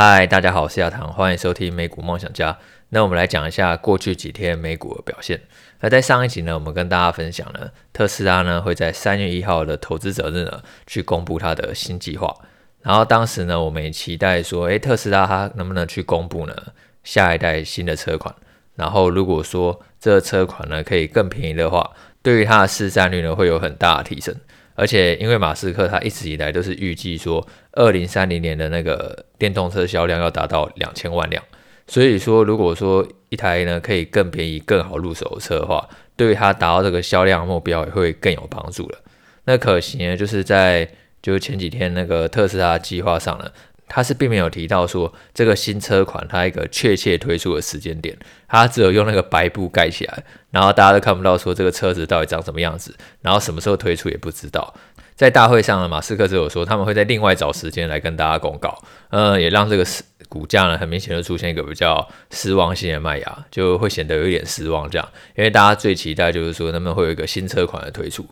嗨，大家好，我是亚堂，欢迎收听美股梦想家。那我们来讲一下过去几天美股的表现。而在上一集呢，我们跟大家分享了特斯拉呢会在三月一号的投资者日呢去公布它的新计划。然后当时呢，我们也期待说，诶，特斯拉它能不能去公布呢下一代新的车款？然后如果说这个车款呢可以更便宜的话，对于它的市占率呢会有很大的提升。而且，因为马斯克他一直以来都是预计说，二零三零年的那个电动车销量要达到两千万辆，所以说，如果说一台呢可以更便宜、更好入手的车的话，对于他达到这个销量目标也会更有帮助了。那可惜呢，就是在就是前几天那个特斯拉计划上了。他是并没有提到说这个新车款它一个确切推出的时间点，他只有用那个白布盖起来，然后大家都看不到说这个车子到底长什么样子，然后什么时候推出也不知道。在大会上呢，马斯克只有说他们会在另外找时间来跟大家公告，嗯，也让这个股价呢很明显的出现一个比较失望性的卖压，就会显得有一点失望这样，因为大家最期待就是说他们会有一个新车款的推出。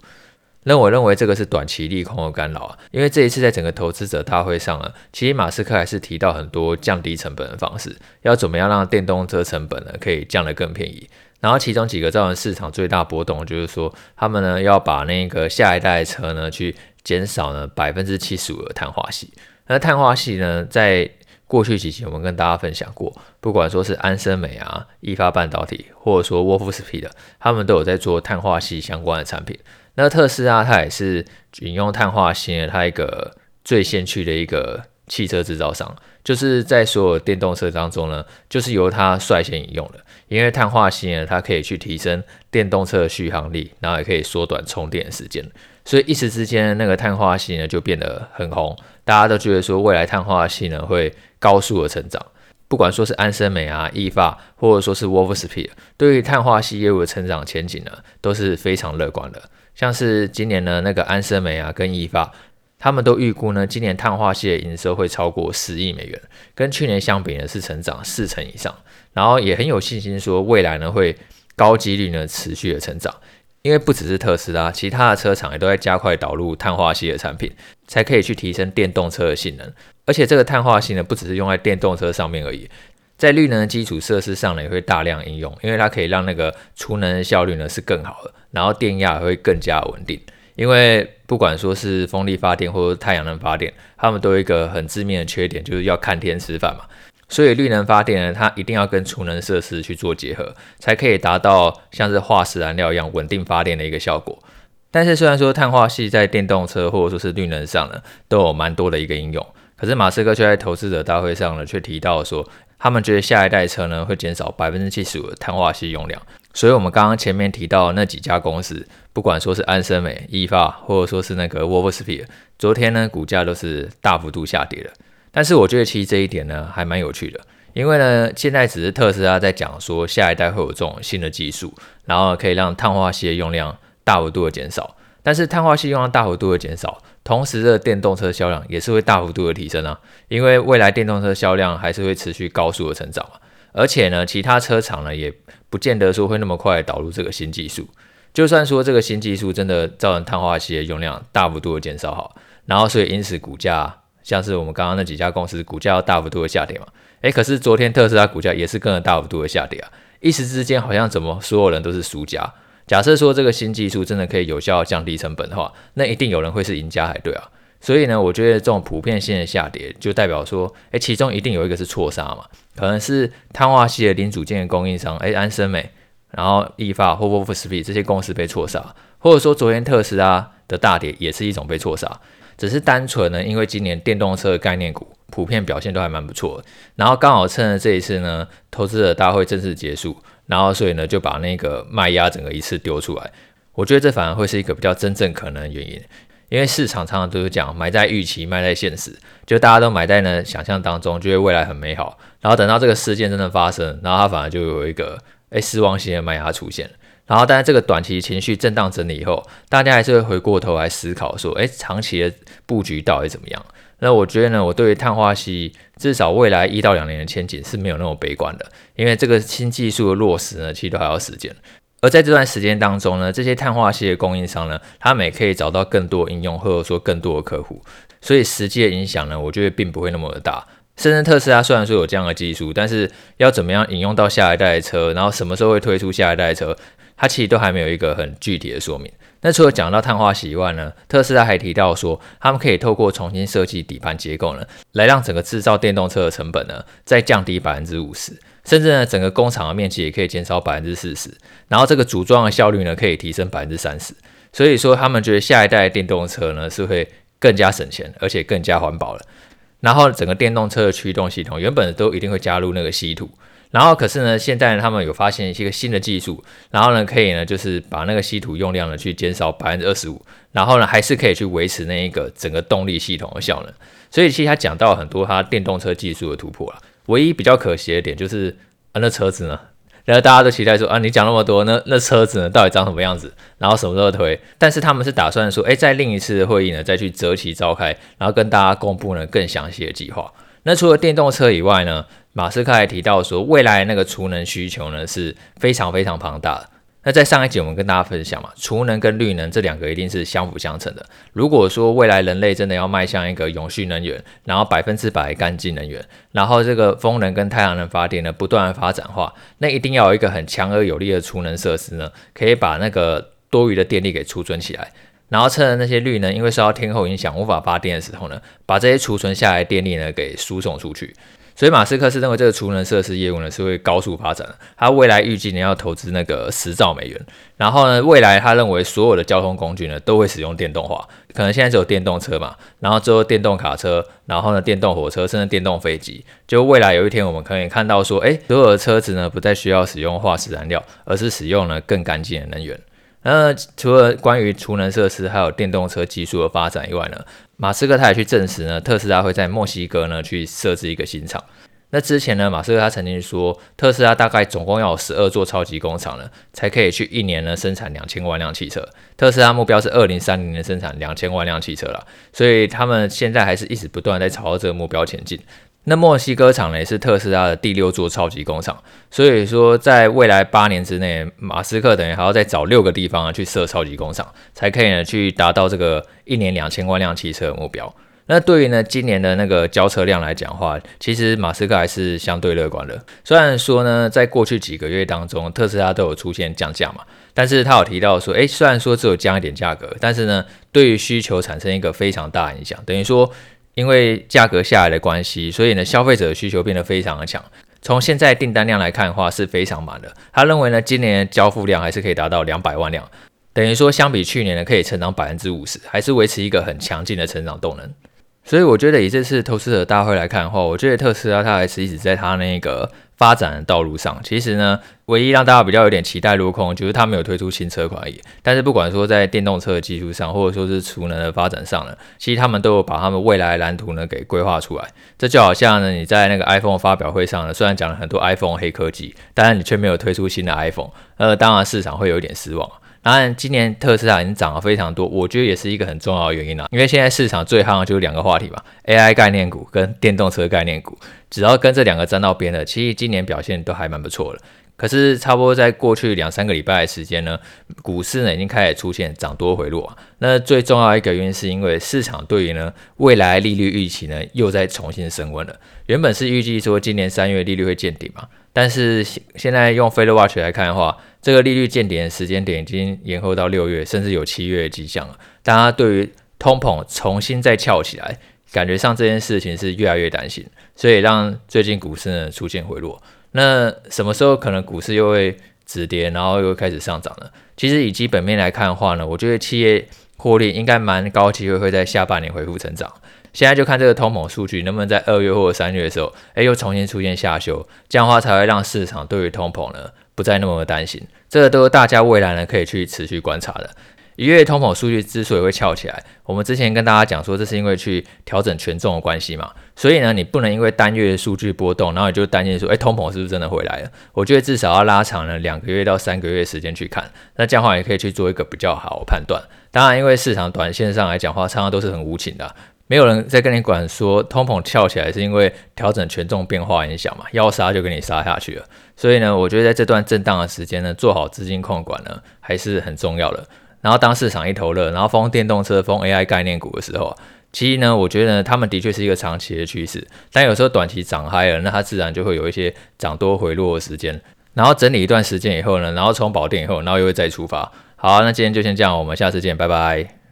那我认为这个是短期利空的干扰啊，因为这一次在整个投资者大会上啊，其实马斯克还是提到很多降低成本的方式，要怎么样让电动车成本呢可以降得更便宜。然后其中几个造成市场最大波动，就是说他们呢要把那个下一代车呢去减少呢百分之七十五的碳化矽。那碳化矽呢，在过去几期我们跟大家分享过，不管说是安森美啊、意法半导体，或者说沃夫斯皮的，他们都有在做碳化矽相关的产品。那特斯拉它也是引用碳化矽，它一个最先驱的一个汽车制造商，就是在所有电动车当中呢，就是由它率先引用的。因为碳化矽呢，它可以去提升电动车的续航力，然后也可以缩短充电时间，所以一时之间那个碳化矽呢就变得很红，大家都觉得说未来碳化矽呢会高速的成长。不管说是安森美啊、意法，或者说是沃夫斯皮，对于碳化矽业务的成长前景呢，都是非常乐观的。像是今年呢，那个安森美啊跟易发，他们都预估呢，今年碳化系的营收会超过十亿美元，跟去年相比呢是成长四成以上，然后也很有信心说未来呢会高几率呢持续的成长，因为不只是特斯拉，其他的车厂也都在加快导入碳化系的产品，才可以去提升电动车的性能，而且这个碳化矽呢不只是用在电动车上面而已。在绿能的基础设施上呢，也会大量应用，因为它可以让那个储能的效率呢是更好的，然后电压也会更加稳定。因为不管说是风力发电或者太阳能发电，它们都有一个很致命的缺点，就是要看天吃饭嘛。所以绿能发电呢，它一定要跟储能设施去做结合，才可以达到像是化石燃料一样稳定发电的一个效果。但是虽然说碳化系在电动车或者说是绿能上呢，都有蛮多的一个应用，可是马斯克却在投资者大会上呢，却提到说。他们觉得下一代车呢会减少百分之七十五的碳化矽用量，所以我们刚刚前面提到那几家公司，不管说是安森美、意法，或者说是那个沃夫斯皮尔，昨天呢股价都是大幅度下跌的。但是我觉得其实这一点呢还蛮有趣的，因为呢现在只是特斯拉在讲说下一代会有这种新的技术，然后可以让碳化矽的用量大幅度的减少。但是碳化矽用量大幅度的减少，同时这个电动车销量也是会大幅度的提升啊，因为未来电动车销量还是会持续高速的成长嘛，而且呢，其他车厂呢也不见得说会那么快导入这个新技术，就算说这个新技术真的造成碳化矽的用量大幅度的减少好，然后所以因此股价像是我们刚刚那几家公司股价要大幅度的下跌嘛，诶，可是昨天特斯拉股价也是跟着大幅度的下跌啊，一时之间好像怎么所有人都是输家。假设说这个新技术真的可以有效降低成本的话，那一定有人会是赢家才对啊。所以呢，我觉得这种普遍性的下跌，就代表说，诶，其中一定有一个是错杀嘛，可能是碳化系的零组件的供应商，诶，安森美，然后意法或沃夫斯皮这些公司被错杀，或者说昨天特斯拉的大跌也是一种被错杀，只是单纯呢，因为今年电动车的概念股普遍表现都还蛮不错的，然后刚好趁着这一次呢，投资者大会正式结束。然后，所以呢，就把那个卖压整个一次丢出来。我觉得这反而会是一个比较真正可能的原因，因为市场常常都是讲买在预期，卖在现实，就大家都买在呢想象当中，觉得未来很美好。然后等到这个事件真的发生，然后它反而就有一个诶失望性的卖压出现。然后，但是这个短期情绪震荡整理以后，大家还是会回过头来思考说，诶，长期的布局到底怎么样？那我觉得呢，我对于碳化系至少未来一到两年的前景是没有那么悲观的，因为这个新技术的落实呢，其实都还要时间。而在这段时间当中呢，这些碳化系的供应商呢，他们也可以找到更多应用，或者说更多的客户，所以实际的影响呢，我觉得并不会那么的大。甚至特斯拉虽然说有这样的技术，但是要怎么样引用到下一代的车，然后什么时候会推出下一代的车，它其实都还没有一个很具体的说明。那除了讲到碳化矽以外呢，特斯拉还提到说，他们可以透过重新设计底盘结构呢，来让整个制造电动车的成本呢再降低百分之五十，甚至呢整个工厂的面积也可以减少百分之四十，然后这个组装的效率呢可以提升百分之三十。所以说他们觉得下一代电动车呢是会更加省钱，而且更加环保了。然后整个电动车的驱动系统原本都一定会加入那个稀土，然后可是呢，现在他们有发现一个新的技术，然后呢可以呢就是把那个稀土用量呢去减少百分之二十五，然后呢还是可以去维持那一个整个动力系统的效能。所以其实他讲到很多他电动车技术的突破了，唯一比较可惜的点就是啊那车子呢。然后大家都期待说啊，你讲那么多，那那车子呢，到底长什么样子？然后什么时候推？但是他们是打算说，哎，在另一次会议呢，再去择期召开，然后跟大家公布呢更详细的计划。那除了电动车以外呢，马斯克还提到说，未来那个储能需求呢是非常非常庞大的。那在上一集我们跟大家分享嘛，储能跟绿能这两个一定是相辅相成的。如果说未来人类真的要迈向一个永续能源，然后百分之百干净能源，然后这个风能跟太阳能发电呢不断的发展化，那一定要有一个很强而有力的储能设施呢，可以把那个多余的电力给储存起来，然后趁着那些绿能因为受到天候影响无法发电的时候呢，把这些储存下来的电力呢给输送出去。所以马斯克是认为这个储能设施业务呢是会高速发展的，他未来预计呢要投资那个十兆美元，然后呢未来他认为所有的交通工具呢都会使用电动化，可能现在只有电动车嘛，然后之后电动卡车，然后呢电动火车，甚至电动飞机，就未来有一天我们可以看到说，诶，所有的车子呢不再需要使用化石燃料，而是使用了更干净的能源。那除了关于储能设施还有电动车技术的发展以外呢，马斯克他也去证实呢，特斯拉会在墨西哥呢去设置一个新厂。那之前呢，马斯克他曾经说，特斯拉大概总共要有十二座超级工厂呢，才可以去一年呢生产两千万辆汽车。特斯拉目标是二零三零年生产两千万辆汽车了，所以他们现在还是一直不断在朝着这个目标前进。那墨西哥厂呢，也是特斯拉的第六座超级工厂，所以说在未来八年之内，马斯克等于还要再找六个地方去设超级工厂，才可以呢去达到这个一年两千万辆汽车的目标。那对于呢今年的那个交车量来讲的话，其实马斯克还是相对乐观的。虽然说呢，在过去几个月当中，特斯拉都有出现降价嘛，但是他有提到说，诶，虽然说只有降一点价格，但是呢，对于需求产生一个非常大影响，等于说。因为价格下来的关系，所以呢，消费者的需求变得非常的强。从现在订单量来看的话，是非常满的。他认为呢，今年交付量还是可以达到两百万辆，等于说相比去年呢，可以成长百分之五十，还是维持一个很强劲的成长动能。所以我觉得以这次投资者大会来看的话，我觉得特斯拉它还是一直在它那个。发展的道路上，其实呢，唯一让大家比较有点期待落空，就是他没有推出新车款而已。但是不管说在电动车的技术上，或者说是储能的发展上呢，其实他们都有把他们未来蓝图呢给规划出来。这就好像呢，你在那个 iPhone 发表会上呢，虽然讲了很多 iPhone 黑科技，但是你却没有推出新的 iPhone，呃，当然市场会有一点失望。当然，今年特斯拉已经涨了非常多，我觉得也是一个很重要的原因啦。因为现在市场最夯的就是两个话题嘛，AI 概念股跟电动车概念股，只要跟这两个沾到边的，其实今年表现都还蛮不错的。可是差不多在过去两三个礼拜的时间呢，股市呢已经开始出现涨多回落。那最重要一个原因是因为市场对于呢未来利率预期呢又在重新升温了。原本是预计说今年三月利率会见顶嘛。但是现在用 FedWatch 来看的话，这个利率见顶的时间点已经延后到六月，甚至有七月的迹象了。大家对于通膨重新再翘起来，感觉上这件事情是越来越担心，所以让最近股市呢出现回落。那什么时候可能股市又会止跌，然后又开始上涨呢？其实以基本面来看的话呢，我觉得企业获利应该蛮高机会会在下半年恢复成长。现在就看这个通膨数据能不能在二月或者三月的时候，哎，又重新出现下修，这样的话才会让市场对于通膨呢不再那么的担心。这个都是大家未来呢可以去持续观察的。一月通膨数据之所以会翘起来，我们之前跟大家讲说，这是因为去调整权重的关系嘛。所以呢，你不能因为单月的数据波动，然后你就担心说，哎，通膨是不是真的回来了？我觉得至少要拉长了两个月到三个月时间去看，那这样的话也可以去做一个比较好的判断。当然，因为市场短线上来讲话，常常都是很无情的。没有人在跟你管说通膨翘起来是因为调整权重变化影响嘛，要杀就给你杀下去了。所以呢，我觉得在这段震荡的时间呢，做好资金控管呢还是很重要的。然后当市场一头热，然后封电动车、封 AI 概念股的时候，其实呢，我觉得呢，他们的确是一个长期的趋势，但有时候短期涨嗨了，那它自然就会有一些涨多回落的时间，然后整理一段时间以后呢，然后充饱电以后，然后又会再出发。好，那今天就先这样，我们下次见，拜拜。